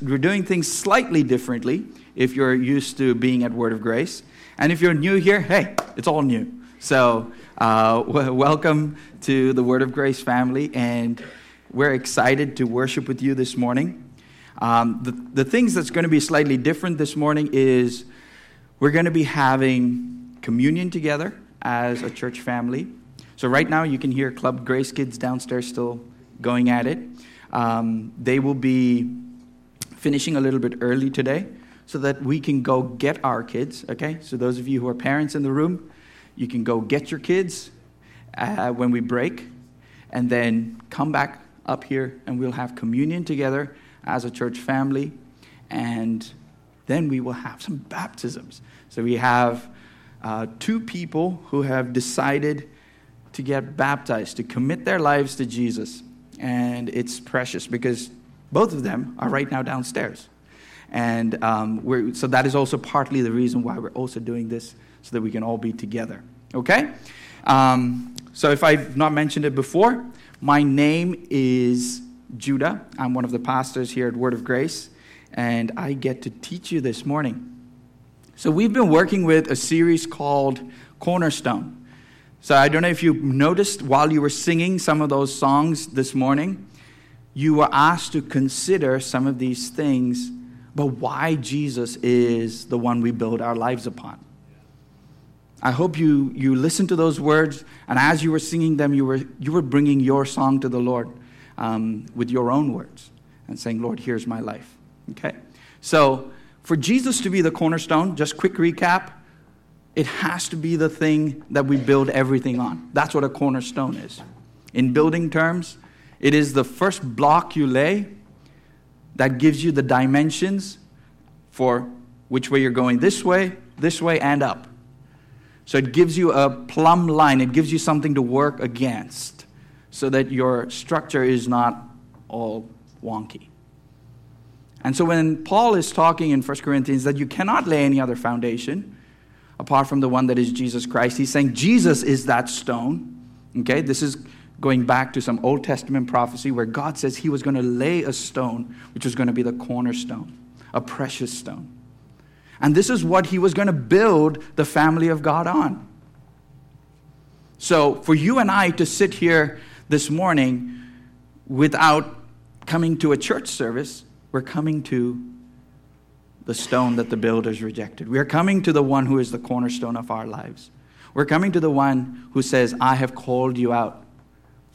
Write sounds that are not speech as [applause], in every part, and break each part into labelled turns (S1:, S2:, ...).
S1: We're doing things slightly differently if you're used to being at Word of Grace. And if you're new here, hey, it's all new. So, uh, [laughs] w- welcome to the Word of Grace family, and we're excited to worship with you this morning. Um, the, the things that's going to be slightly different this morning is we're going to be having communion together as a church family. So, right now, you can hear Club Grace kids downstairs still going at it. Um, they will be finishing a little bit early today so that we can go get our kids, okay? So, those of you who are parents in the room, you can go get your kids uh, when we break and then come back up here and we'll have communion together as a church family and then we will have some baptisms. So, we have uh, two people who have decided to get baptized, to commit their lives to Jesus. And it's precious because both of them are right now downstairs. And um, so that is also partly the reason why we're also doing this, so that we can all be together. Okay? Um, so if I've not mentioned it before, my name is Judah. I'm one of the pastors here at Word of Grace, and I get to teach you this morning. So we've been working with a series called Cornerstone. So I don't know if you noticed while you were singing some of those songs this morning, you were asked to consider some of these things, but why Jesus is the one we build our lives upon. I hope you, you listened to those words, and as you were singing them, you were, you were bringing your song to the Lord um, with your own words and saying, Lord, here's my life. Okay? So, for Jesus to be the cornerstone, just quick recap, it has to be the thing that we build everything on. That's what a cornerstone is. In building terms, it is the first block you lay that gives you the dimensions for which way you're going this way, this way, and up. So it gives you a plumb line, it gives you something to work against so that your structure is not all wonky. And so when Paul is talking in 1 Corinthians that you cannot lay any other foundation apart from the one that is Jesus Christ, he's saying Jesus is that stone. Okay, this is going back to some Old Testament prophecy where God says he was going to lay a stone, which was going to be the cornerstone, a precious stone. And this is what he was going to build the family of God on. So, for you and I to sit here this morning without coming to a church service, we're coming to the stone that the builders rejected. We are coming to the one who is the cornerstone of our lives. We're coming to the one who says, I have called you out.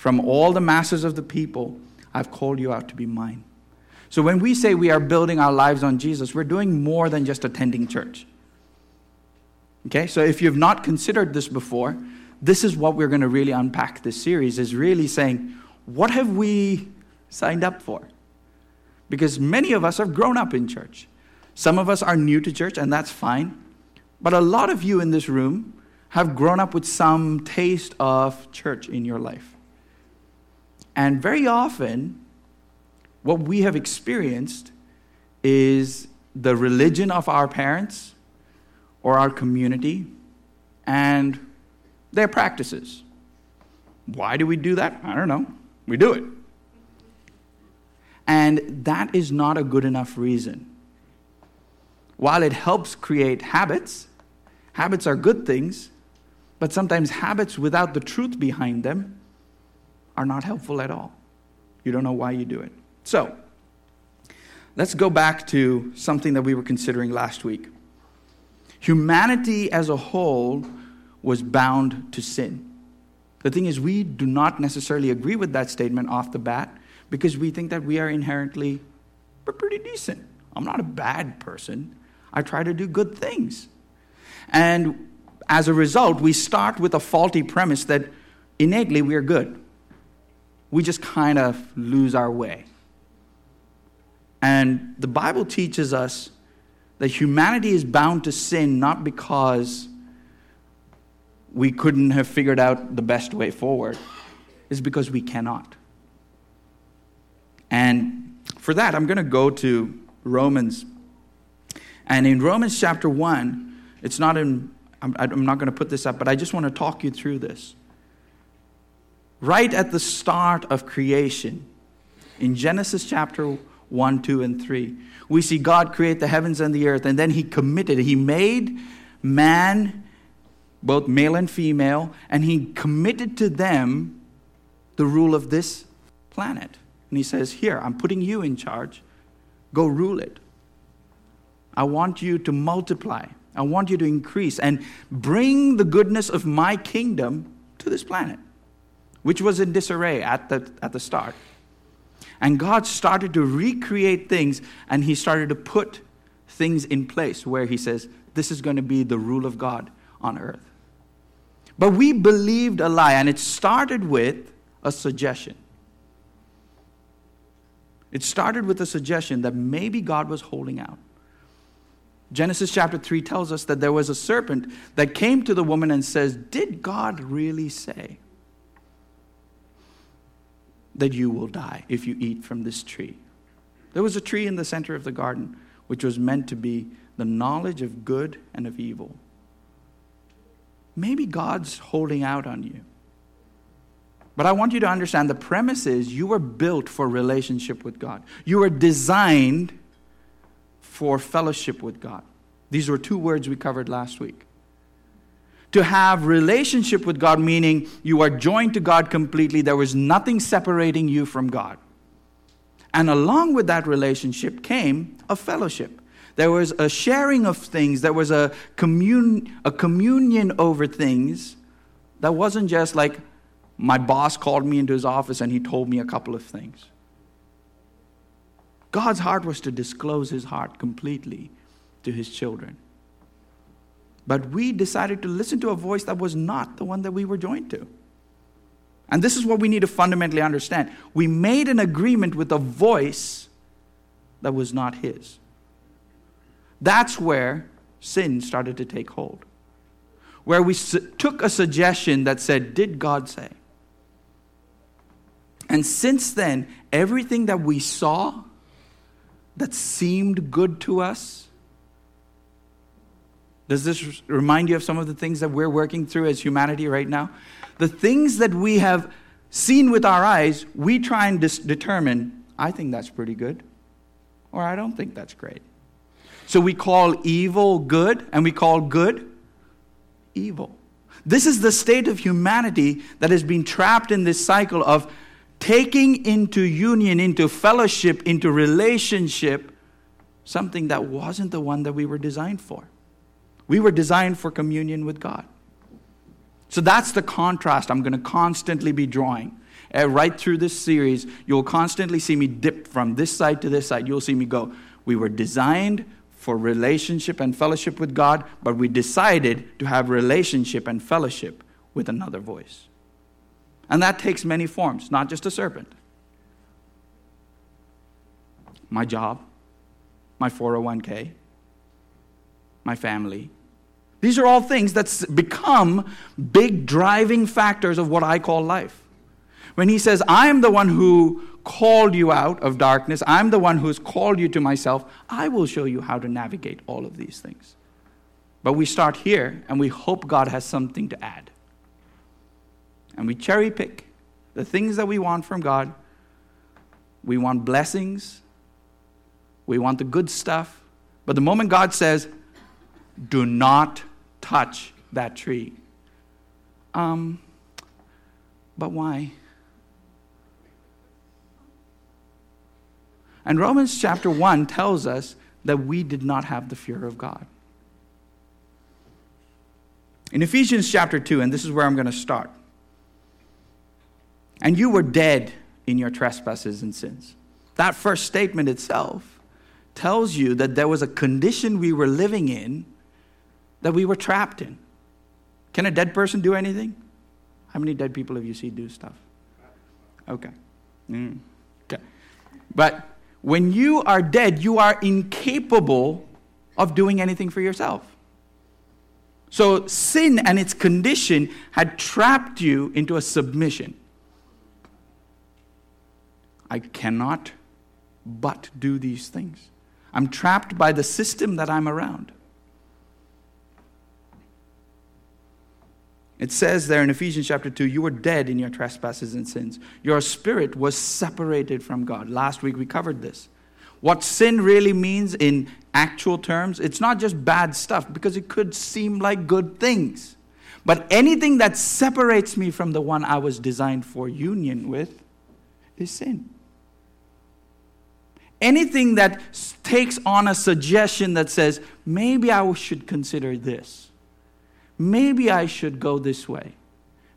S1: From all the masses of the people, I've called you out to be mine. So when we say we are building our lives on Jesus, we're doing more than just attending church. Okay? So if you've not considered this before, this is what we're going to really unpack this series is really saying, what have we signed up for? Because many of us have grown up in church. Some of us are new to church, and that's fine. But a lot of you in this room have grown up with some taste of church in your life. And very often, what we have experienced is the religion of our parents or our community and their practices. Why do we do that? I don't know. We do it. And that is not a good enough reason. While it helps create habits, habits are good things, but sometimes habits without the truth behind them are not helpful at all. You don't know why you do it. So, let's go back to something that we were considering last week. Humanity as a whole was bound to sin. The thing is, we do not necessarily agree with that statement off the bat because we think that we are inherently we're pretty decent. I'm not a bad person. I try to do good things. And as a result, we start with a faulty premise that innately we are good we just kind of lose our way. And the Bible teaches us that humanity is bound to sin not because we couldn't have figured out the best way forward, it's because we cannot. And for that, I'm going to go to Romans. And in Romans chapter 1, it's not in, I'm, I'm not going to put this up, but I just want to talk you through this right at the start of creation, in Genesis chapter 1, 2, and 3. We see God create the heavens and the earth, and then He committed, He made man, both male and female, and He committed to them the rule of this planet. And He says, Here, I'm putting you in charge. Go rule it. I want you to multiply. I want you to increase and bring the goodness of my kingdom to this planet, which was in disarray at the, at the start. And God started to recreate things and He started to put things in place where He says, This is going to be the rule of God on earth. But we believed a lie, and it started with a suggestion. It started with a suggestion that maybe God was holding out. Genesis chapter 3 tells us that there was a serpent that came to the woman and says, Did God really say that you will die if you eat from this tree? There was a tree in the center of the garden which was meant to be the knowledge of good and of evil. Maybe God's holding out on you. But I want you to understand the premise is you were built for relationship with God. You were designed for fellowship with God. These were two words we covered last week. To have relationship with God, meaning you are joined to God completely, there was nothing separating you from God. And along with that relationship came a fellowship. There was a sharing of things, there was a, commun- a communion over things that wasn't just like my boss called me into his office and he told me a couple of things. God's heart was to disclose his heart completely to his children. But we decided to listen to a voice that was not the one that we were joined to. And this is what we need to fundamentally understand. We made an agreement with a voice that was not his. That's where sin started to take hold. Where we took a suggestion that said, Did God say? And since then, everything that we saw, that seemed good to us? Does this remind you of some of the things that we're working through as humanity right now? The things that we have seen with our eyes, we try and dis- determine, I think that's pretty good, or I don't think that's great. So we call evil good, and we call good evil. This is the state of humanity that has been trapped in this cycle of taking into union, into fellowship, into relationship, something that wasn't the one that we were designed for. We were designed for communion with God. So that's the contrast I'm going to constantly be drawing. Uh, right through this series, you'll constantly see me dip from this side to this side. You'll see me go, we were designed for relationship and fellowship with God, but we decided to have relationship and fellowship with another voice. And that takes many forms, not just a serpent. My job, my 401k, my family. These are all things that become big driving factors of what I call life. When he says, I am the one who called you out of darkness, I'm the one who's called you to myself, I will show you how to navigate all of these things. But we start here and we hope God has something to add and we cherry pick the things that we want from God. We want blessings, we want the good stuff. But the moment God says, do not touch that tree, um, but why? And Romans chapter 1 tells us that we did not have the fear of God. In Ephesians chapter 2, and this is where I'm going to start. And you were dead in your trespasses and sins. That first statement itself tells you that there was a condition we were living in that we were trapped in. Can a dead person do anything? How many dead people have you seen do stuff? Okay. Mm. Okay. But when you are dead, you are incapable of doing anything for yourself. So sin and its condition had trapped you into a submission. I cannot but do these things. I'm trapped by the system that I'm around. It says there in Ephesians chapter 2 you were dead in your trespasses and sins. Your spirit was separated from God. Last week we covered this. What sin really means in actual terms, it's not just bad stuff because it could seem like good things. But anything that separates me from the one I was designed for union with is sin. Anything that takes on a suggestion that says, maybe I should consider this, maybe I should go this way,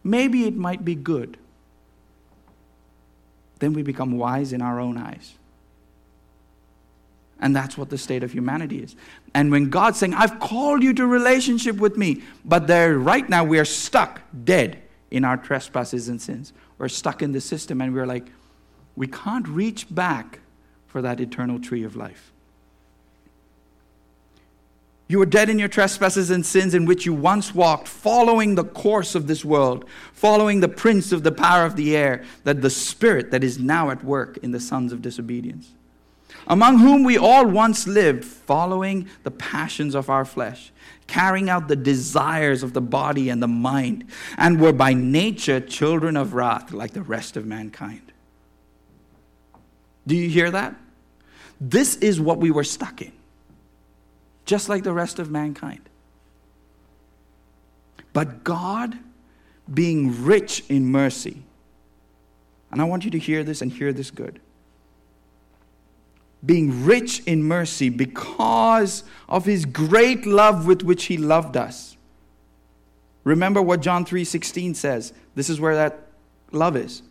S1: maybe it might be good, then we become wise in our own eyes. And that's what the state of humanity is. And when God's saying, I've called you to relationship with me, but there right now we are stuck, dead in our trespasses and sins. We're stuck in the system and we're like, we can't reach back for that eternal tree of life. You were dead in your trespasses and sins in which you once walked, following the course of this world, following the prince of the power of the air, that the spirit that is now at work in the sons of disobedience among whom we all once lived, following the passions of our flesh, carrying out the desires of the body and the mind, and were by nature children of wrath like the rest of mankind. Do you hear that? This is what we were stuck in, just like the rest of mankind. But God, being rich in mercy, and I want you to hear this and hear this good being rich in mercy because of his great love with which he loved us. Remember what John 3:16 says. This is where that love is.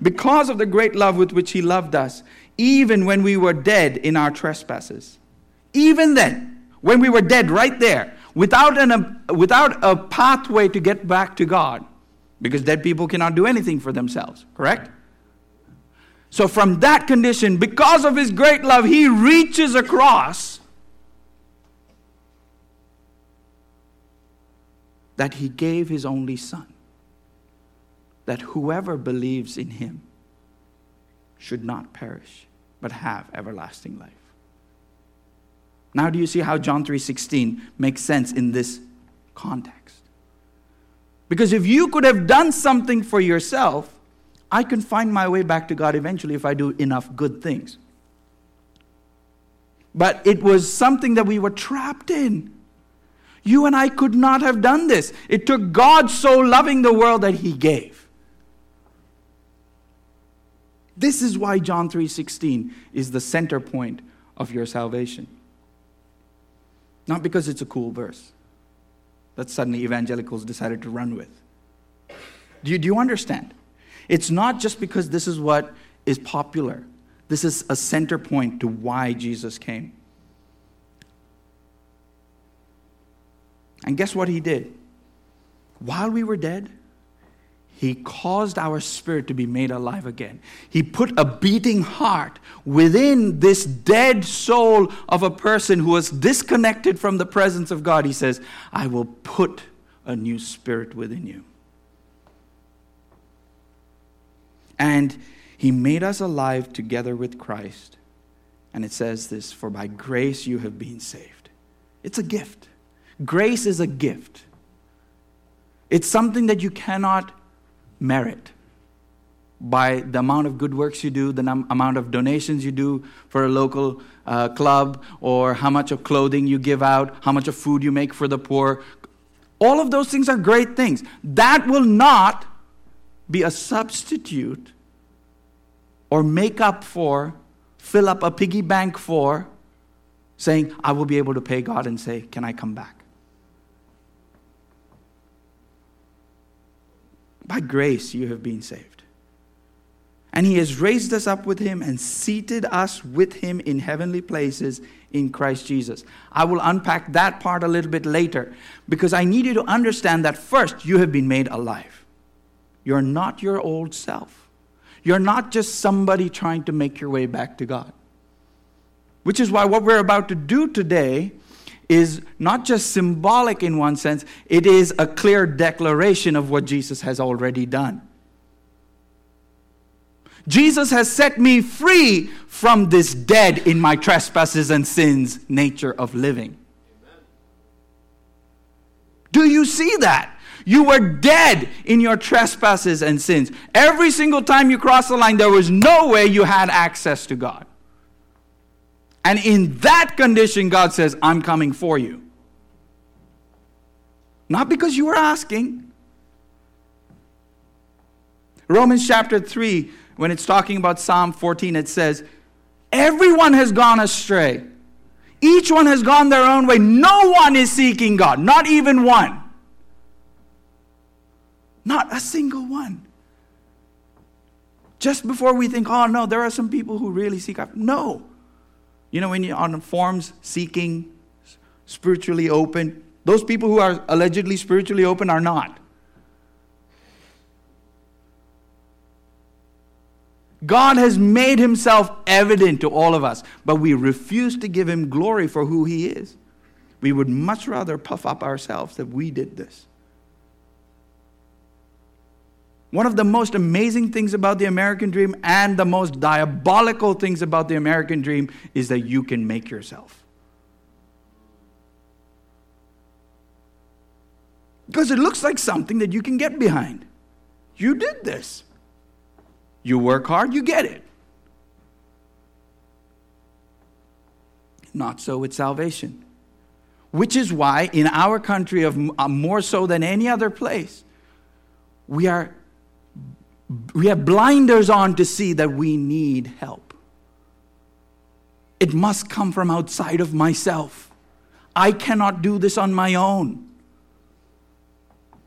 S1: Because of the great love with which he loved us, even when we were dead in our trespasses. Even then, when we were dead right there, without, an, without a pathway to get back to God, because dead people cannot do anything for themselves, correct? So, from that condition, because of his great love, he reaches across that he gave his only son, that whoever believes in him should not perish, but have everlasting life. Now do you see how John 3:16 makes sense in this context? Because if you could have done something for yourself, I can find my way back to God eventually if I do enough good things. But it was something that we were trapped in. You and I could not have done this. It took God so loving the world that he gave. This is why John 3:16 is the center point of your salvation. Not because it's a cool verse that suddenly evangelicals decided to run with. Do you, do you understand? It's not just because this is what is popular, this is a center point to why Jesus came. And guess what he did? While we were dead, he caused our spirit to be made alive again. He put a beating heart within this dead soul of a person who was disconnected from the presence of God. He says, I will put a new spirit within you. And he made us alive together with Christ. And it says this For by grace you have been saved. It's a gift. Grace is a gift, it's something that you cannot merit by the amount of good works you do, the num- amount of donations you do for a local uh, club, or how much of clothing you give out, how much of food you make for the poor. All of those things are great things. That will not be a substitute or make up for, fill up a piggy bank for, saying, I will be able to pay God and say, Can I come back? By grace you have been saved. And he has raised us up with him and seated us with him in heavenly places in Christ Jesus. I will unpack that part a little bit later because I need you to understand that first, you have been made alive. You're not your old self. You're not just somebody trying to make your way back to God. Which is why what we're about to do today is not just symbolic in one sense, it is a clear declaration of what Jesus has already done. Jesus has set me free from this dead in my trespasses and sins nature of living. Do you see that? You were dead in your trespasses and sins. Every single time you crossed the line, there was no way you had access to God. And in that condition, God says, I'm coming for you. Not because you were asking. Romans chapter 3, when it's talking about Psalm 14, it says, Everyone has gone astray. Each one has gone their own way. No one is seeking God, not even one. Not a single one. Just before we think, oh no, there are some people who really seek God. No. You know, when you're on forums seeking, spiritually open, those people who are allegedly spiritually open are not. God has made himself evident to all of us, but we refuse to give him glory for who he is. We would much rather puff up ourselves that we did this. One of the most amazing things about the American dream and the most diabolical things about the American dream is that you can make yourself. Because it looks like something that you can get behind. You did this. You work hard, you get it. Not so with salvation. Which is why, in our country, of uh, more so than any other place, we are we have blinders on to see that we need help. It must come from outside of myself. I cannot do this on my own.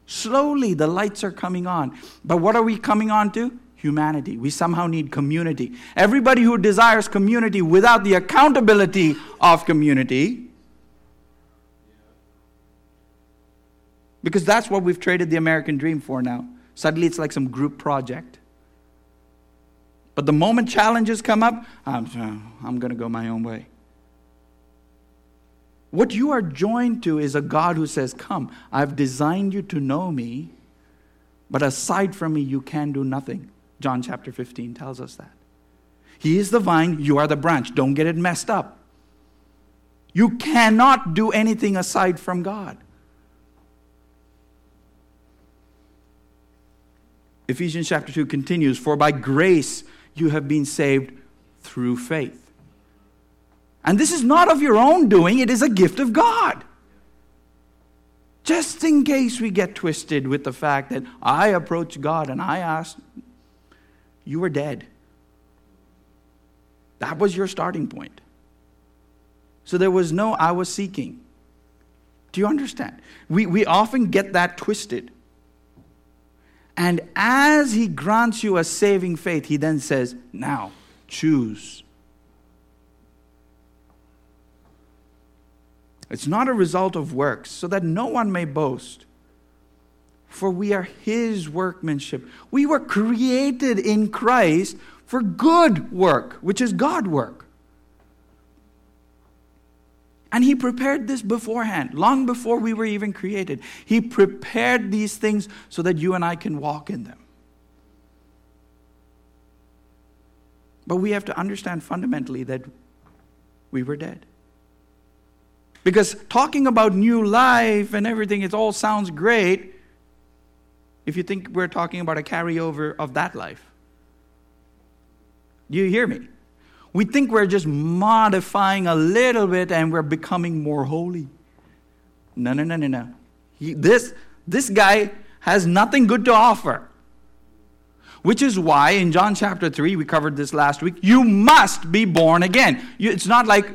S1: Slowly, the lights are coming on. But what are we coming on to? Humanity. We somehow need community. Everybody who desires community without the accountability of community, because that's what we've traded the American dream for now. Suddenly it's like some group project. But the moment challenges come up, I'm, I'm going to go my own way. What you are joined to is a God who says, Come, I've designed you to know me, but aside from me, you can do nothing. John chapter 15 tells us that. He is the vine, you are the branch. Don't get it messed up. You cannot do anything aside from God. Ephesians chapter 2 continues For by grace you have been saved through faith. And this is not of your own doing, it is a gift of God. Just in case we get twisted with the fact that I approached God and I asked, you were dead. That was your starting point. So there was no I was seeking. Do you understand? We, we often get that twisted. And as he grants you a saving faith, he then says, Now choose. It's not a result of works, so that no one may boast. For we are his workmanship. We were created in Christ for good work, which is God work. And He prepared this beforehand, long before we were even created. He prepared these things so that you and I can walk in them. But we have to understand fundamentally that we were dead. Because talking about new life and everything, it all sounds great if you think we're talking about a carryover of that life. Do you hear me? We think we're just modifying a little bit and we're becoming more holy. No, no, no, no, no. He, this, this guy has nothing good to offer. Which is why in John chapter 3, we covered this last week, you must be born again. You, it's not like,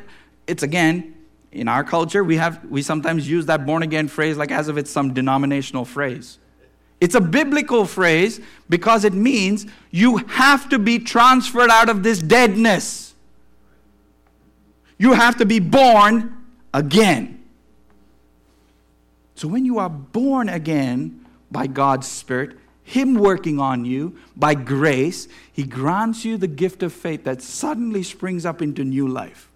S1: it's again, in our culture, we, have, we sometimes use that born again phrase like as if it's some denominational phrase. It's a biblical phrase because it means you have to be transferred out of this deadness. You have to be born again. So when you are born again by God's Spirit, Him working on you by grace, He grants you the gift of faith that suddenly springs up into new life.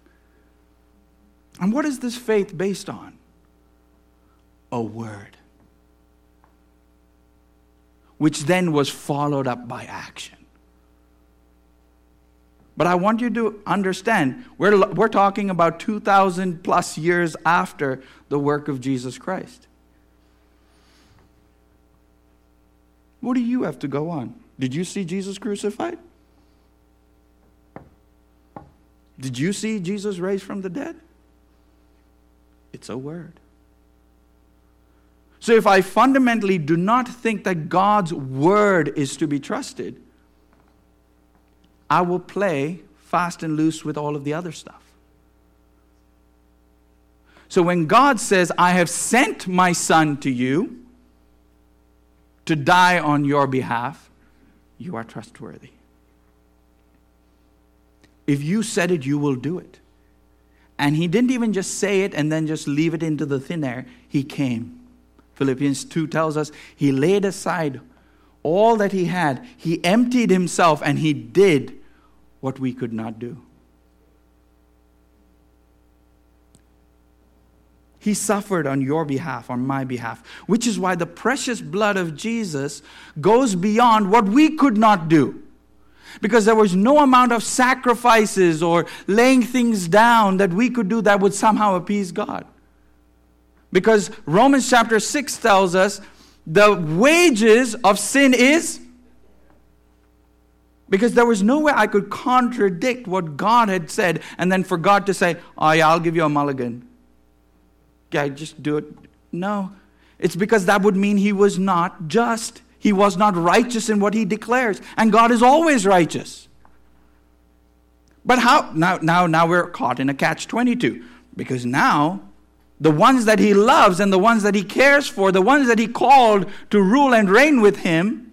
S1: And what is this faith based on? A word, which then was followed up by action. But I want you to understand, we're, we're talking about 2,000 plus years after the work of Jesus Christ. What do you have to go on? Did you see Jesus crucified? Did you see Jesus raised from the dead? It's a word. So if I fundamentally do not think that God's word is to be trusted, I will play fast and loose with all of the other stuff. So when God says, I have sent my son to you to die on your behalf, you are trustworthy. If you said it, you will do it. And he didn't even just say it and then just leave it into the thin air. He came. Philippians 2 tells us he laid aside all that he had, he emptied himself, and he did what we could not do. He suffered on your behalf, on my behalf, which is why the precious blood of Jesus goes beyond what we could not do. Because there was no amount of sacrifices or laying things down that we could do that would somehow appease God. Because Romans chapter 6 tells us the wages of sin is. Because there was no way I could contradict what God had said and then for God to say, Oh, yeah, I'll give you a mulligan guy just do it. No. It's because that would mean he was not just. He was not righteous in what he declares. And God is always righteous. But how? Now, now, now we're caught in a catch 22. Because now, the ones that he loves and the ones that he cares for, the ones that he called to rule and reign with him,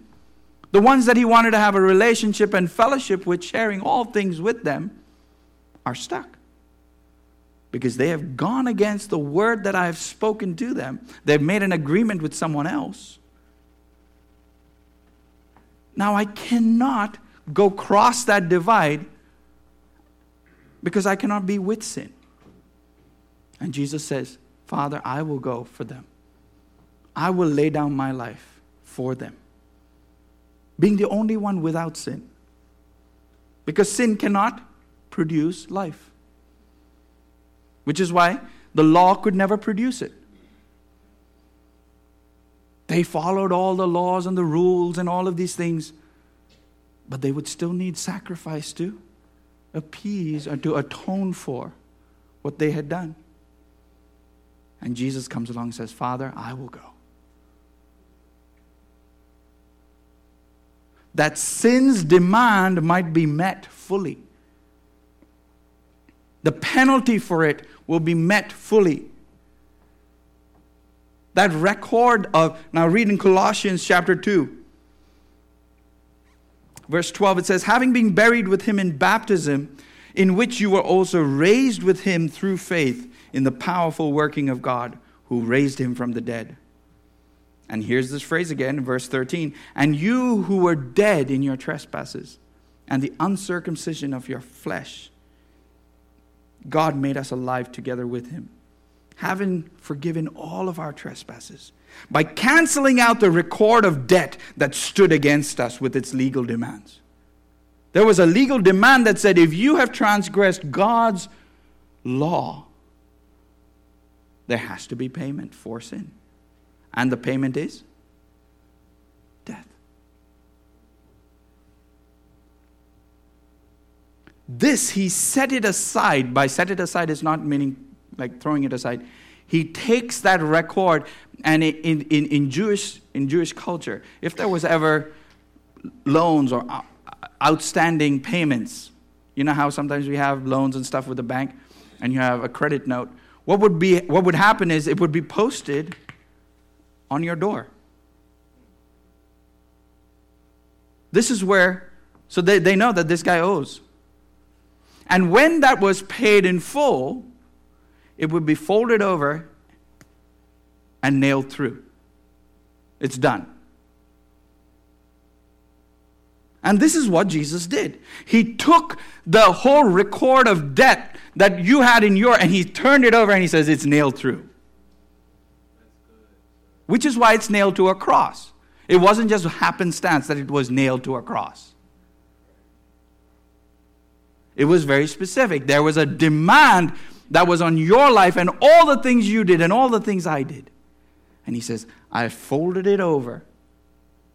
S1: the ones that he wanted to have a relationship and fellowship with, sharing all things with them, are stuck because they have gone against the word that I have spoken to them. They've made an agreement with someone else. Now I cannot go cross that divide because I cannot be with sin. And Jesus says, Father, I will go for them. I will lay down my life for them. Being the only one without sin. Because sin cannot produce life which is why the law could never produce it. They followed all the laws and the rules and all of these things, but they would still need sacrifice to appease or to atone for what they had done. And Jesus comes along and says, Father, I will go. That sin's demand might be met fully. The penalty for it will be met fully. That record of, now read in Colossians chapter 2, verse 12, it says, Having been buried with him in baptism, in which you were also raised with him through faith in the powerful working of God who raised him from the dead. And here's this phrase again, verse 13. And you who were dead in your trespasses and the uncircumcision of your flesh, God made us alive together with him, having forgiven all of our trespasses by canceling out the record of debt that stood against us with its legal demands. There was a legal demand that said if you have transgressed God's law, there has to be payment for sin. And the payment is death. This he set it aside. By set it aside is not meaning like throwing it aside. He takes that record and in, in, in, Jewish, in Jewish culture, if there was ever loans or uh, uh, outstanding payments, you know how sometimes we have loans and stuff with the bank and you have a credit note. What would, be, what would happen is it would be posted on your door. This is where, so they, they know that this guy owes. And when that was paid in full, it would be folded over and nailed through. It's done. And this is what Jesus did. He took the whole record of debt that you had in your, and he turned it over and he says, it's nailed through. Which is why it's nailed to a cross. It wasn't just happenstance that it was nailed to a cross. It was very specific. There was a demand that was on your life and all the things you did and all the things I did. And he says, I folded it over.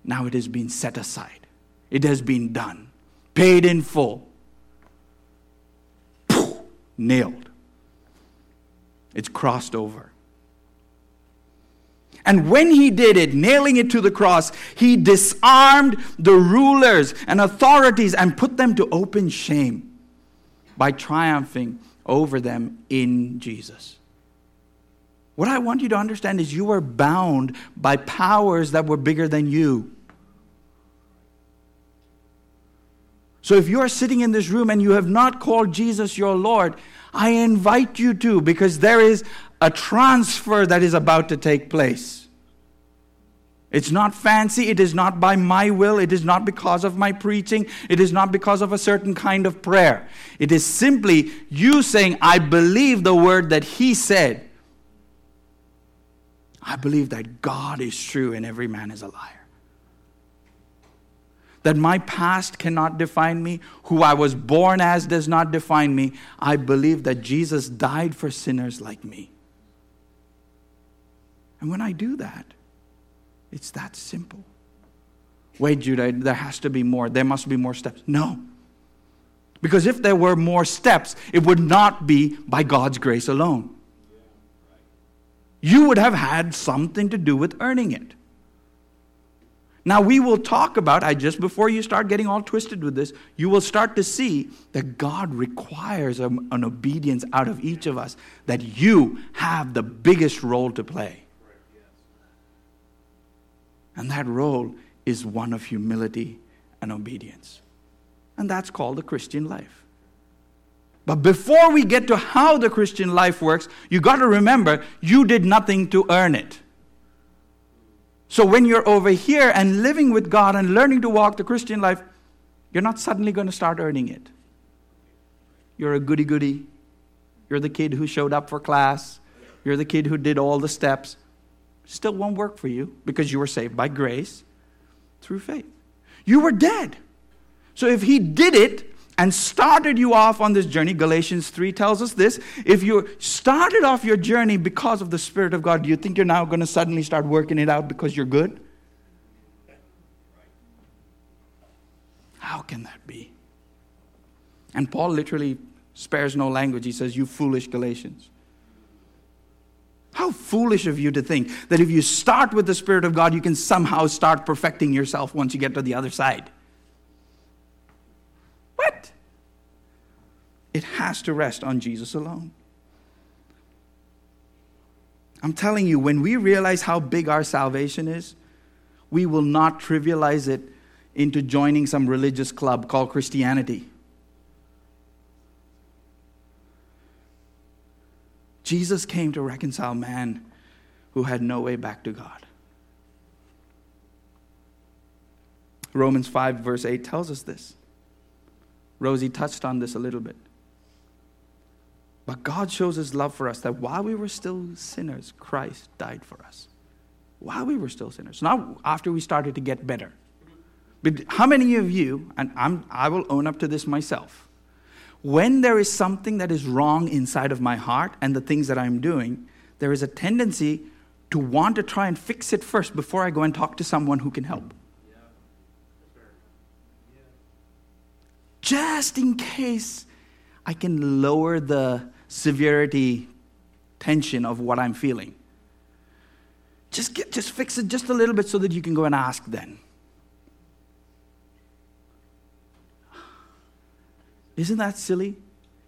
S1: Now it has been set aside. It has been done, paid in full. nailed. It's crossed over. And when he did it, nailing it to the cross, he disarmed the rulers and authorities and put them to open shame by triumphing over them in Jesus. What I want you to understand is you were bound by powers that were bigger than you. So if you are sitting in this room and you have not called Jesus your Lord, I invite you to because there is a transfer that is about to take place. It's not fancy. It is not by my will. It is not because of my preaching. It is not because of a certain kind of prayer. It is simply you saying, I believe the word that he said. I believe that God is true and every man is a liar. That my past cannot define me. Who I was born as does not define me. I believe that Jesus died for sinners like me. And when I do that, it's that simple. Wait, Judah, there has to be more. There must be more steps. No. Because if there were more steps, it would not be by God's grace alone. You would have had something to do with earning it. Now, we will talk about, I just before you start getting all twisted with this, you will start to see that God requires an obedience out of each of us, that you have the biggest role to play. And that role is one of humility and obedience. And that's called the Christian life. But before we get to how the Christian life works, you got to remember you did nothing to earn it. So when you're over here and living with God and learning to walk the Christian life, you're not suddenly going to start earning it. You're a goody goody. You're the kid who showed up for class. You're the kid who did all the steps still won't work for you because you were saved by grace through faith. You were dead. So if he did it and started you off on this journey, Galatians 3 tells us this. If you started off your journey because of the Spirit of God, do you think you're now going to suddenly start working it out because you're good? How can that be? And Paul literally spares no language. He says, You foolish Galatians. How foolish of you to think that if you start with the Spirit of God, you can somehow start perfecting yourself once you get to the other side. What? It has to rest on Jesus alone. I'm telling you, when we realize how big our salvation is, we will not trivialize it into joining some religious club called Christianity. Jesus came to reconcile man who had no way back to God. Romans 5, verse 8 tells us this. Rosie touched on this a little bit. But God shows his love for us that while we were still sinners, Christ died for us. While we were still sinners. Not after we started to get better. But how many of you, and I'm, I will own up to this myself, when there is something that is wrong inside of my heart and the things that I'm doing, there is a tendency to want to try and fix it first before I go and talk to someone who can help. Just in case I can lower the severity tension of what I'm feeling. Just, get, just fix it just a little bit so that you can go and ask then. Isn't that silly?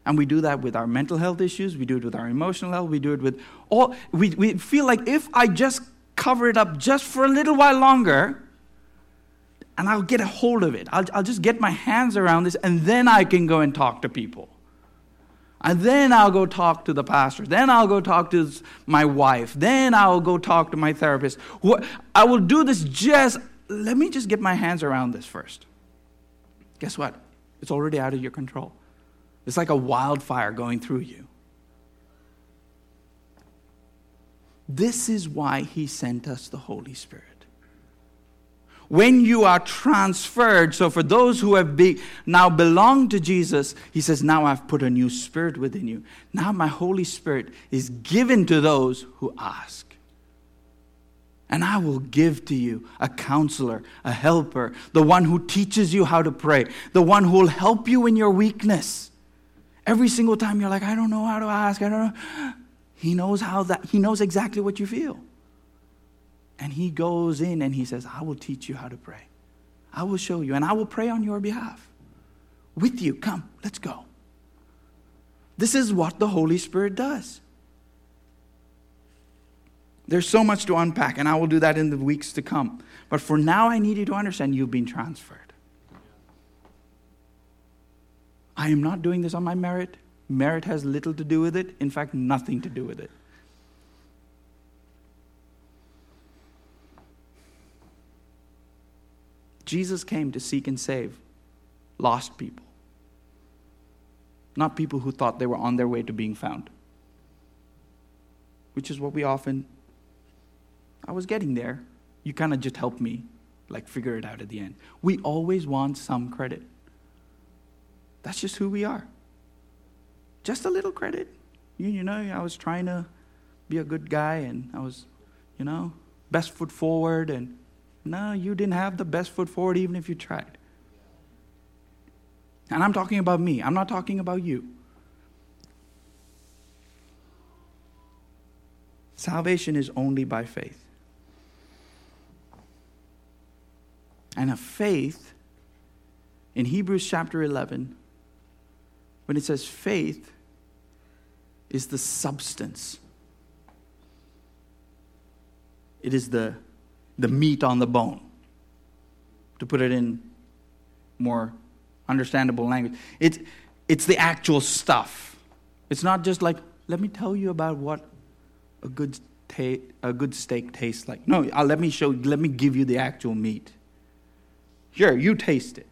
S1: And we do that with our mental health issues, we do it with our emotional health, we do it with all. We, we feel like if I just cover it up just for a little while longer, and I'll get a hold of it, I'll, I'll just get my hands around this, and then I can go and talk to people. And then I'll go talk to the pastor. Then I'll go talk to my wife. Then I'll go talk to my therapist. I will do this just, let me just get my hands around this first. Guess what? It's already out of your control. It's like a wildfire going through you. This is why he sent us the Holy Spirit. When you are transferred, so for those who have be, now belong to Jesus, he says, Now I've put a new spirit within you. Now my Holy Spirit is given to those who ask and I will give to you a counselor, a helper, the one who teaches you how to pray, the one who will help you in your weakness. Every single time you're like, I don't know how to ask, I don't know. He knows how that, he knows exactly what you feel. And he goes in and he says, I will teach you how to pray. I will show you, and I will pray on your behalf. With you, come, let's go. This is what the Holy Spirit does. There's so much to unpack, and I will do that in the weeks to come. But for now, I need you to understand you've been transferred. I am not doing this on my merit. Merit has little to do with it, in fact, nothing to do with it. Jesus came to seek and save lost people, not people who thought they were on their way to being found, which is what we often. I was getting there. You kind of just helped me, like, figure it out at the end. We always want some credit. That's just who we are. Just a little credit. You, you know, I was trying to be a good guy and I was, you know, best foot forward. And no, you didn't have the best foot forward even if you tried. And I'm talking about me, I'm not talking about you. Salvation is only by faith. And a faith, in Hebrews chapter 11, when it says faith is the substance, it is the, the meat on the bone. To put it in more understandable language, it's, it's the actual stuff. It's not just like, let me tell you about what a good, ta- a good steak tastes like. No, uh, let me show, let me give you the actual meat. Here, you taste it.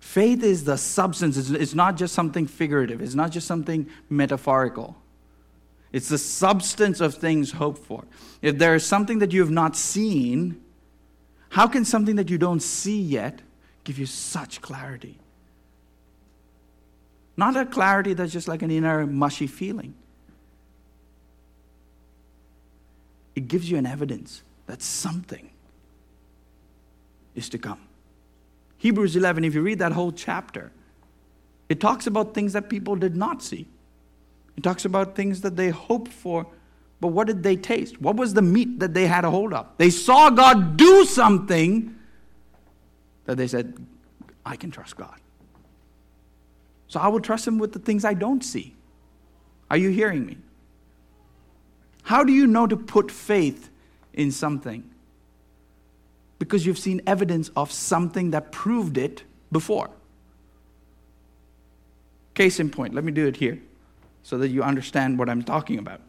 S1: Faith is the substance, it's not just something figurative, it's not just something metaphorical. It's the substance of things hoped for. If there is something that you have not seen, how can something that you don't see yet give you such clarity? Not a clarity that's just like an inner mushy feeling. It gives you an evidence that something is to come. Hebrews 11, if you read that whole chapter, it talks about things that people did not see. It talks about things that they hoped for, but what did they taste? What was the meat that they had a hold of? They saw God do something that they said, I can trust God. So I will trust Him with the things I don't see. Are you hearing me? How do you know to put faith in something? because you've seen evidence of something that proved it before. Case in point, let me do it here so that you understand what I'm talking about.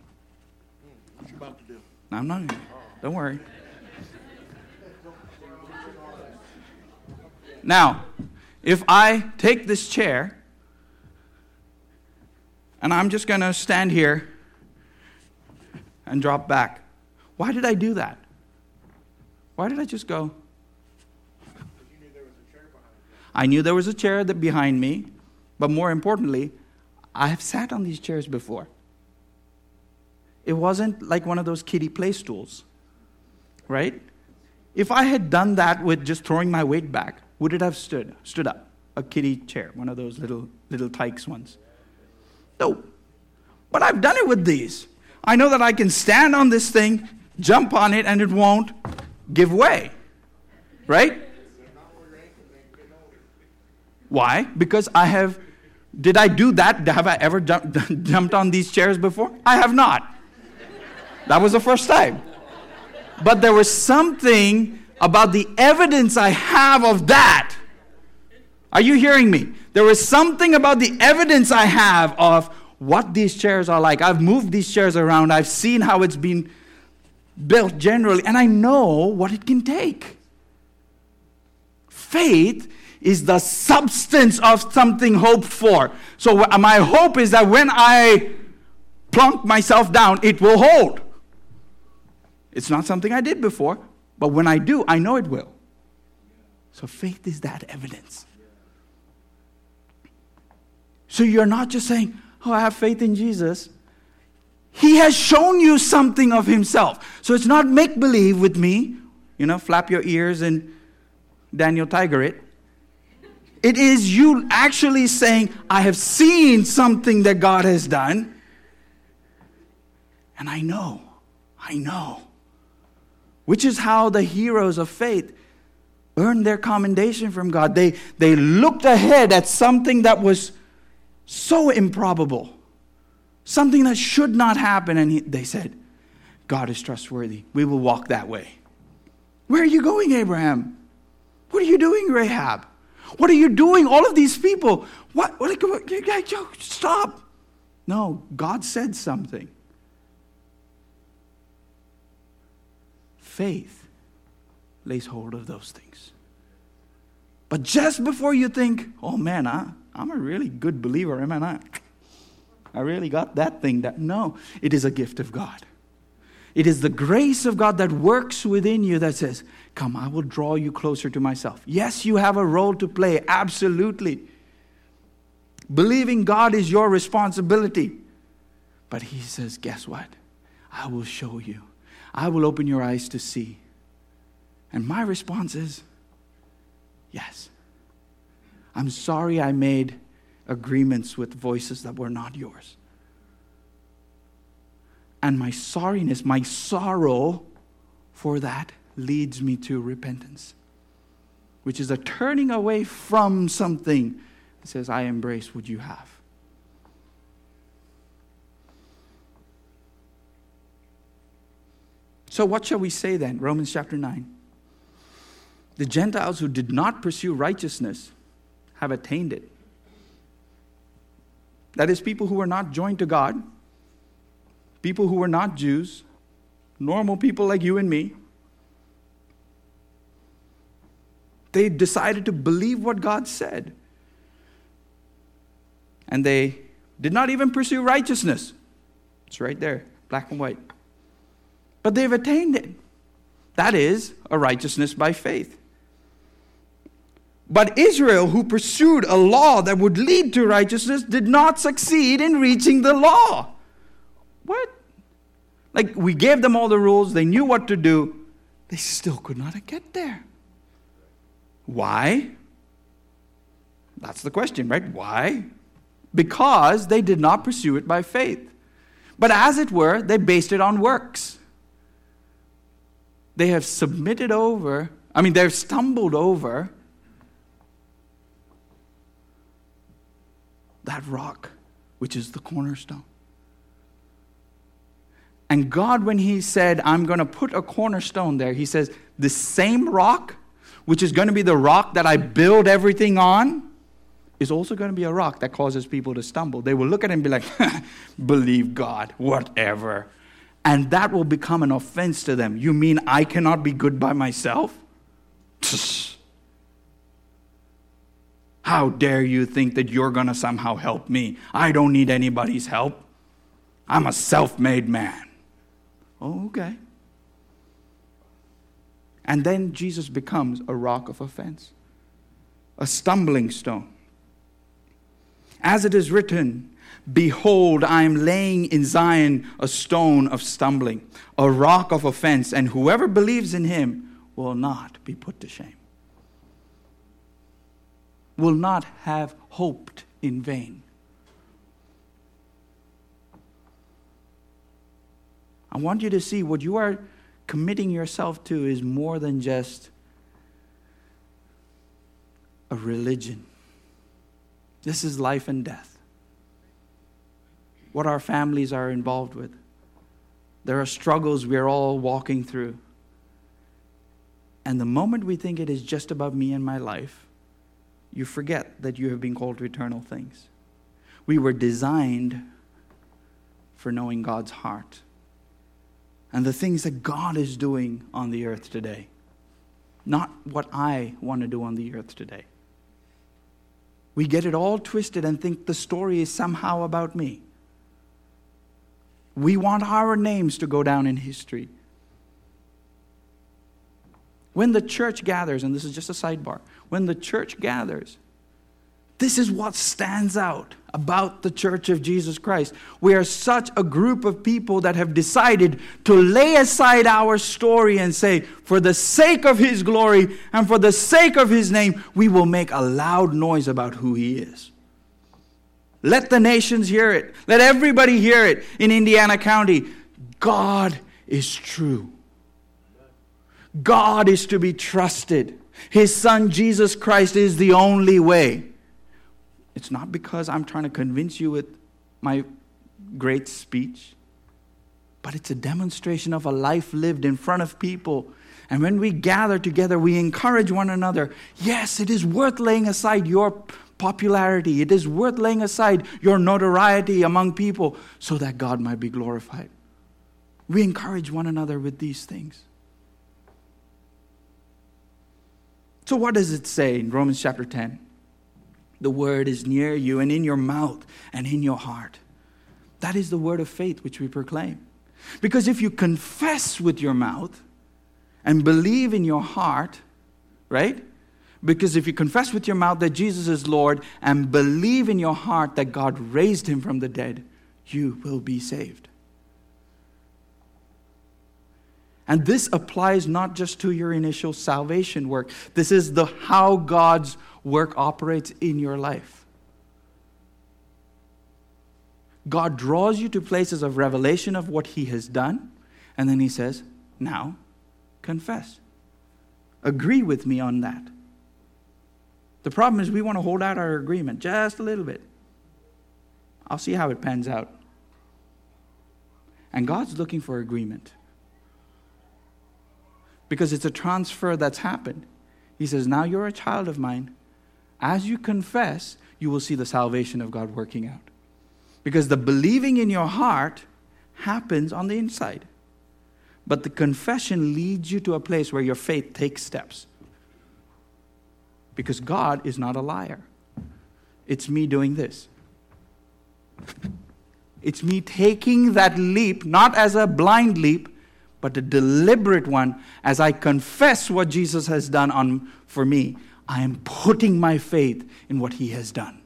S2: What you about to do?
S1: I'm not, don't worry. Now, if I take this chair and I'm just going to stand here and drop back, why did I do that? Why did I just go? I knew there was a chair behind me, but more importantly, I have sat on these chairs before. It wasn't like one of those kiddie play stools, right? If I had done that with just throwing my weight back, would it have stood stood up? A kiddie chair, one of those little Little Tikes ones. No. But I've done it with these. I know that I can stand on this thing, jump on it, and it won't give way. Right? Why? Because I have. Did I do that? Have I ever [laughs] jumped on these chairs before? I have not. That was the first time. But there was something about the evidence I have of that. Are you hearing me? There was something about the evidence I have of what these chairs are like. I've moved these chairs around, I've seen how it's been built generally, and I know what it can take. Faith is the substance of something hoped for. So, my hope is that when I plunk myself down, it will hold. It's not something I did before, but when I do, I know it will. So, faith is that evidence. So, you're not just saying, Oh, I have faith in Jesus. He has shown you something of himself. So it's not make believe with me, you know, flap your ears and Daniel Tiger it. It is you actually saying, I have seen something that God has done. And I know, I know. Which is how the heroes of faith earned their commendation from God. They, they looked ahead at something that was so improbable, something that should not happen, and he, they said, God is trustworthy. We will walk that way. Where are you going, Abraham? What are you doing, Rahab? What are you doing? All of these people. What? what, what stop. No, God said something. Faith lays hold of those things. But just before you think, oh man, I, I'm a really good believer, am I not? I really got that thing that. No, it is a gift of God. It is the grace of God that works within you that says, Come, I will draw you closer to myself. Yes, you have a role to play, absolutely. Believing God is your responsibility. But He says, Guess what? I will show you, I will open your eyes to see. And my response is, Yes. I'm sorry I made agreements with voices that were not yours. And my sorriness, my sorrow for that leads me to repentance, which is a turning away from something that says, I embrace what you have. So, what shall we say then? Romans chapter 9. The Gentiles who did not pursue righteousness have attained it. That is, people who were not joined to God, people who were not Jews, normal people like you and me, They decided to believe what God said. And they did not even pursue righteousness. It's right there, black and white. But they've attained it. That is a righteousness by faith. But Israel, who pursued a law that would lead to righteousness, did not succeed in reaching the law. What? Like, we gave them all the rules, they knew what to do, they still could not get there. Why? That's the question, right? Why? Because they did not pursue it by faith. But as it were, they based it on works. They have submitted over, I mean, they've stumbled over that rock, which is the cornerstone. And God, when He said, I'm going to put a cornerstone there, He says, the same rock which is going to be the rock that I build everything on, is also going to be a rock that causes people to stumble. They will look at it and be like, [laughs] believe God, whatever. And that will become an offense to them. You mean I cannot be good by myself? [laughs] How dare you think that you're going to somehow help me? I don't need anybody's help. I'm a self made man. Oh, okay. And then Jesus becomes a rock of offense, a stumbling stone. As it is written, Behold, I am laying in Zion a stone of stumbling, a rock of offense, and whoever believes in him will not be put to shame, will not have hoped in vain. I want you to see what you are committing yourself to is more than just a religion. This is life and death. What our families are involved with. There are struggles we're all walking through. And the moment we think it is just about me and my life, you forget that you have been called to eternal things. We were designed for knowing God's heart and the things that God is doing on the earth today, not what I want to do on the earth today. We get it all twisted and think the story is somehow about me. We want our names to go down in history. When the church gathers, and this is just a sidebar, when the church gathers, This is what stands out about the church of Jesus Christ. We are such a group of people that have decided to lay aside our story and say, for the sake of His glory and for the sake of His name, we will make a loud noise about who He is. Let the nations hear it. Let everybody hear it in Indiana County. God is true. God is to be trusted. His Son, Jesus Christ, is the only way. It's not because I'm trying to convince you with my great speech, but it's a demonstration of a life lived in front of people. And when we gather together, we encourage one another. Yes, it is worth laying aside your popularity, it is worth laying aside your notoriety among people so that God might be glorified. We encourage one another with these things. So, what does it say in Romans chapter 10? The word is near you and in your mouth and in your heart. That is the word of faith which we proclaim. Because if you confess with your mouth and believe in your heart, right? Because if you confess with your mouth that Jesus is Lord and believe in your heart that God raised him from the dead, you will be saved. And this applies not just to your initial salvation work. This is the how God's work operates in your life. God draws you to places of revelation of what he has done, and then he says, "Now confess." Agree with me on that. The problem is we want to hold out our agreement just a little bit. I'll see how it pans out. And God's looking for agreement because it's a transfer that's happened. He says, Now you're a child of mine. As you confess, you will see the salvation of God working out. Because the believing in your heart happens on the inside. But the confession leads you to a place where your faith takes steps. Because God is not a liar. It's me doing this. It's me taking that leap, not as a blind leap, but a deliberate one as I confess what Jesus has done on, for me. I am putting my faith in what he has done.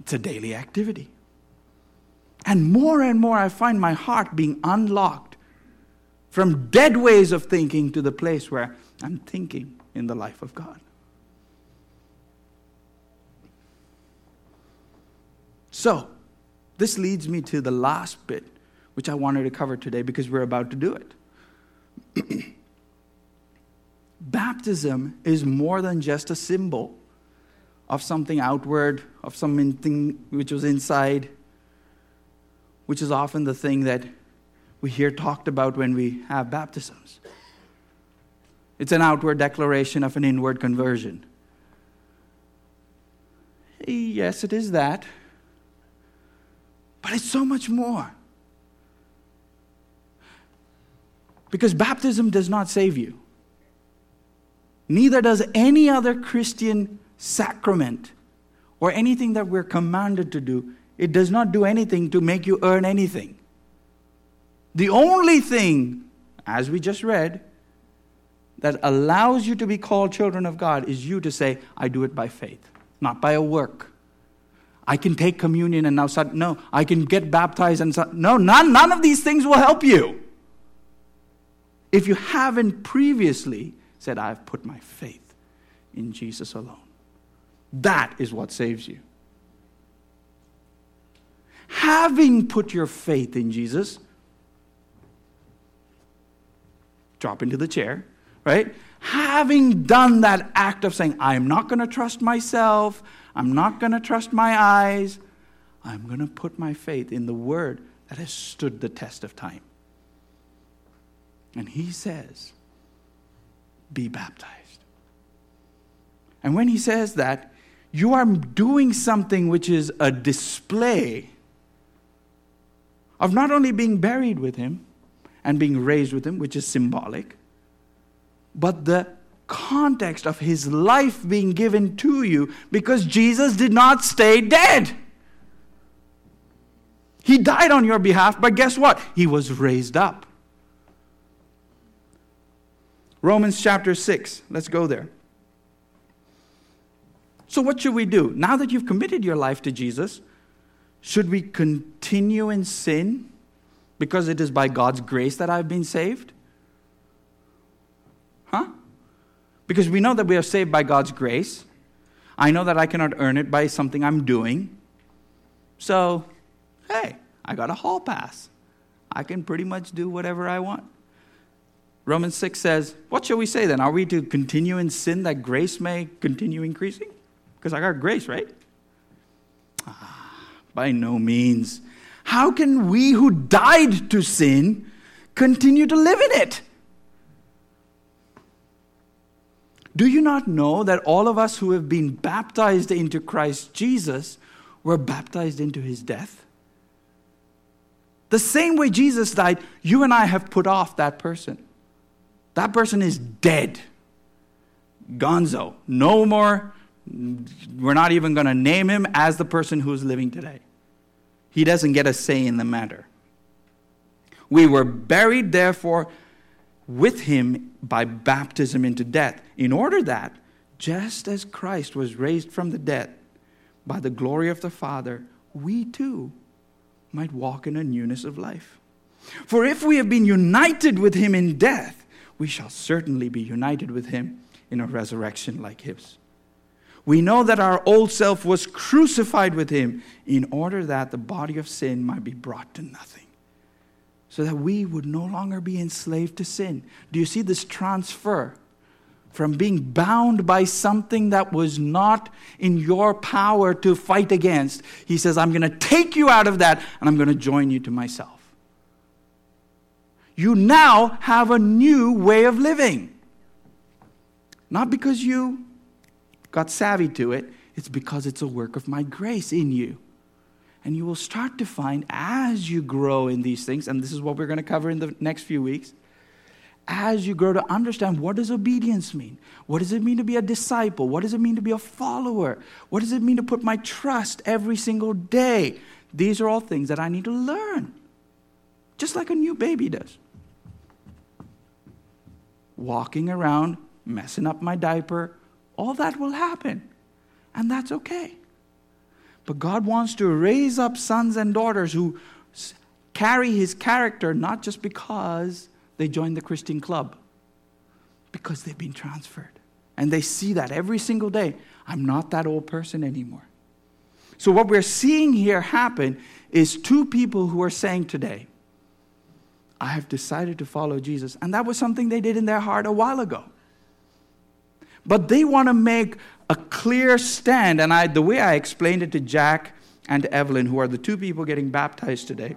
S1: It's a daily activity. And more and more, I find my heart being unlocked from dead ways of thinking to the place where I'm thinking in the life of God. So, this leads me to the last bit which I wanted to cover today because we're about to do it. [clears throat] Baptism is more than just a symbol of something outward, of something which was inside, which is often the thing that we hear talked about when we have baptisms. It's an outward declaration of an inward conversion. Yes, it is that. But it's so much more. Because baptism does not save you. Neither does any other Christian sacrament or anything that we're commanded to do. It does not do anything to make you earn anything. The only thing, as we just read, that allows you to be called children of God is you to say, I do it by faith, not by a work. I can take communion and now start, no, I can get baptized and start, no, none, none of these things will help you. If you haven't previously said, I've put my faith in Jesus alone, that is what saves you. Having put your faith in Jesus, drop into the chair, right? Having done that act of saying, I'm not going to trust myself, I'm not going to trust my eyes, I'm going to put my faith in the word that has stood the test of time. And he says, Be baptized. And when he says that, you are doing something which is a display of not only being buried with him and being raised with him, which is symbolic, but the context of his life being given to you because Jesus did not stay dead. He died on your behalf, but guess what? He was raised up. Romans chapter 6. Let's go there. So, what should we do? Now that you've committed your life to Jesus, should we continue in sin because it is by God's grace that I've been saved? Huh? Because we know that we are saved by God's grace. I know that I cannot earn it by something I'm doing. So, hey, I got a hall pass. I can pretty much do whatever I want. Romans 6 says, What shall we say then? Are we to continue in sin that grace may continue increasing? Because I got grace, right? Ah, by no means. How can we who died to sin continue to live in it? Do you not know that all of us who have been baptized into Christ Jesus were baptized into his death? The same way Jesus died, you and I have put off that person. That person is dead. Gonzo. No more. We're not even going to name him as the person who's living today. He doesn't get a say in the matter. We were buried, therefore, with him by baptism into death, in order that, just as Christ was raised from the dead by the glory of the Father, we too might walk in a newness of life. For if we have been united with him in death, we shall certainly be united with him in a resurrection like his. We know that our old self was crucified with him in order that the body of sin might be brought to nothing so that we would no longer be enslaved to sin. Do you see this transfer from being bound by something that was not in your power to fight against? He says, I'm going to take you out of that and I'm going to join you to myself. You now have a new way of living. Not because you got savvy to it, it's because it's a work of my grace in you. And you will start to find as you grow in these things, and this is what we're going to cover in the next few weeks, as you grow to understand what does obedience mean? What does it mean to be a disciple? What does it mean to be a follower? What does it mean to put my trust every single day? These are all things that I need to learn, just like a new baby does. Walking around, messing up my diaper, all that will happen, and that's okay. But God wants to raise up sons and daughters who carry his character not just because they joined the Christian club, because they've been transferred. And they see that every single day. I'm not that old person anymore. So, what we're seeing here happen is two people who are saying today, I have decided to follow Jesus. And that was something they did in their heart a while ago. But they want to make a clear stand. And I, the way I explained it to Jack and to Evelyn, who are the two people getting baptized today,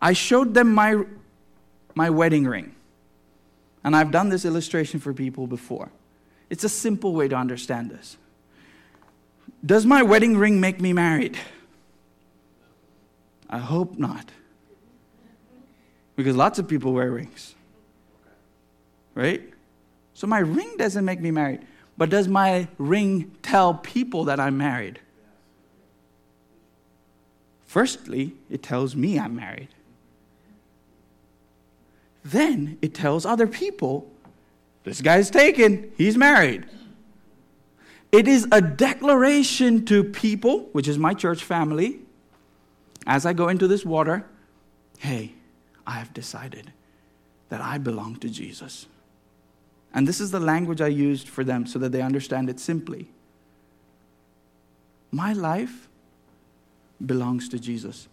S1: I showed them my, my wedding ring. And I've done this illustration for people before. It's a simple way to understand this. Does my wedding ring make me married? I hope not. Because lots of people wear rings. Right? So my ring doesn't make me married. But does my ring tell people that I'm married? Firstly, it tells me I'm married. Then it tells other people this guy's taken, he's married. It is a declaration to people, which is my church family, as I go into this water hey, I have decided that I belong to Jesus. And this is the language I used for them so that they understand it simply. My life belongs to Jesus.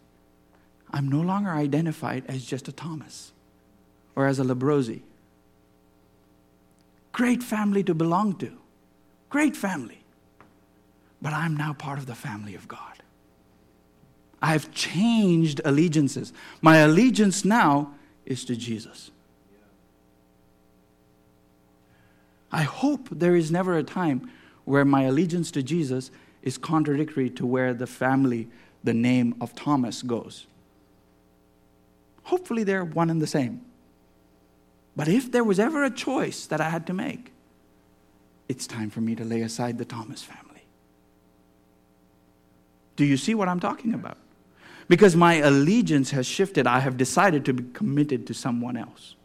S1: I'm no longer identified as just a Thomas or as a Labrosi. Great family to belong to. Great family. But I'm now part of the family of God. I've changed allegiances. My allegiance now is to Jesus. I hope there is never a time where my allegiance to Jesus is contradictory to where the family, the name of Thomas goes. Hopefully, they're one and the same. But if there was ever a choice that I had to make, it's time for me to lay aside the Thomas family. Do you see what I'm talking about? Because my allegiance has shifted, I have decided to be committed to someone else.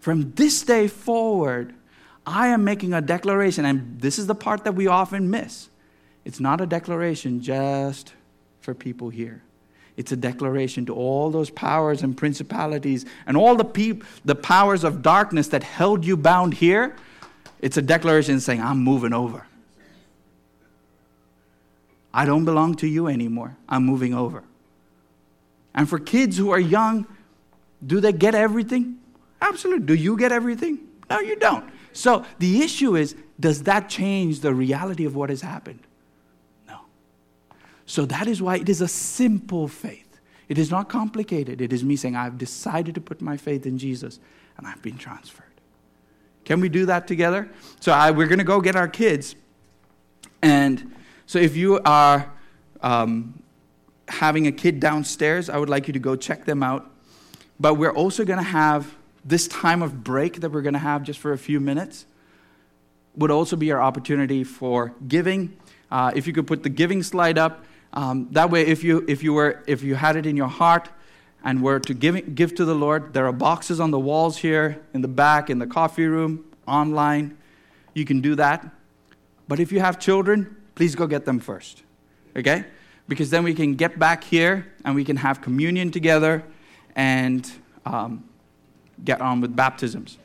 S1: From this day forward, I am making a declaration, and this is the part that we often miss. It's not a declaration just for people here. It's a declaration to all those powers and principalities and all the, peop- the powers of darkness that held you bound here. It's a declaration saying, I'm moving over. I don't belong to you anymore. I'm moving over. And for kids who are young, do they get everything? Absolutely. Do you get everything? No, you don't. So the issue is does that change the reality of what has happened? No. So that is why it is a simple faith. It is not complicated. It is me saying, I've decided to put my faith in Jesus and I've been transferred. Can we do that together? So I, we're going to go get our kids. And so if you are um, having a kid downstairs, I would like you to go check them out. But we're also going to have this time of break that we're going to have just for a few minutes would also be our opportunity for giving. Uh, if you could put the giving slide up, um, that way, if you if you were if you had it in your heart and were to give give to the Lord, there are boxes on the walls here, in the back, in the coffee room, online. You can do that. But if you have children, please go get them first, okay? Because then we can get back here and we can have communion together and um, get on with baptisms.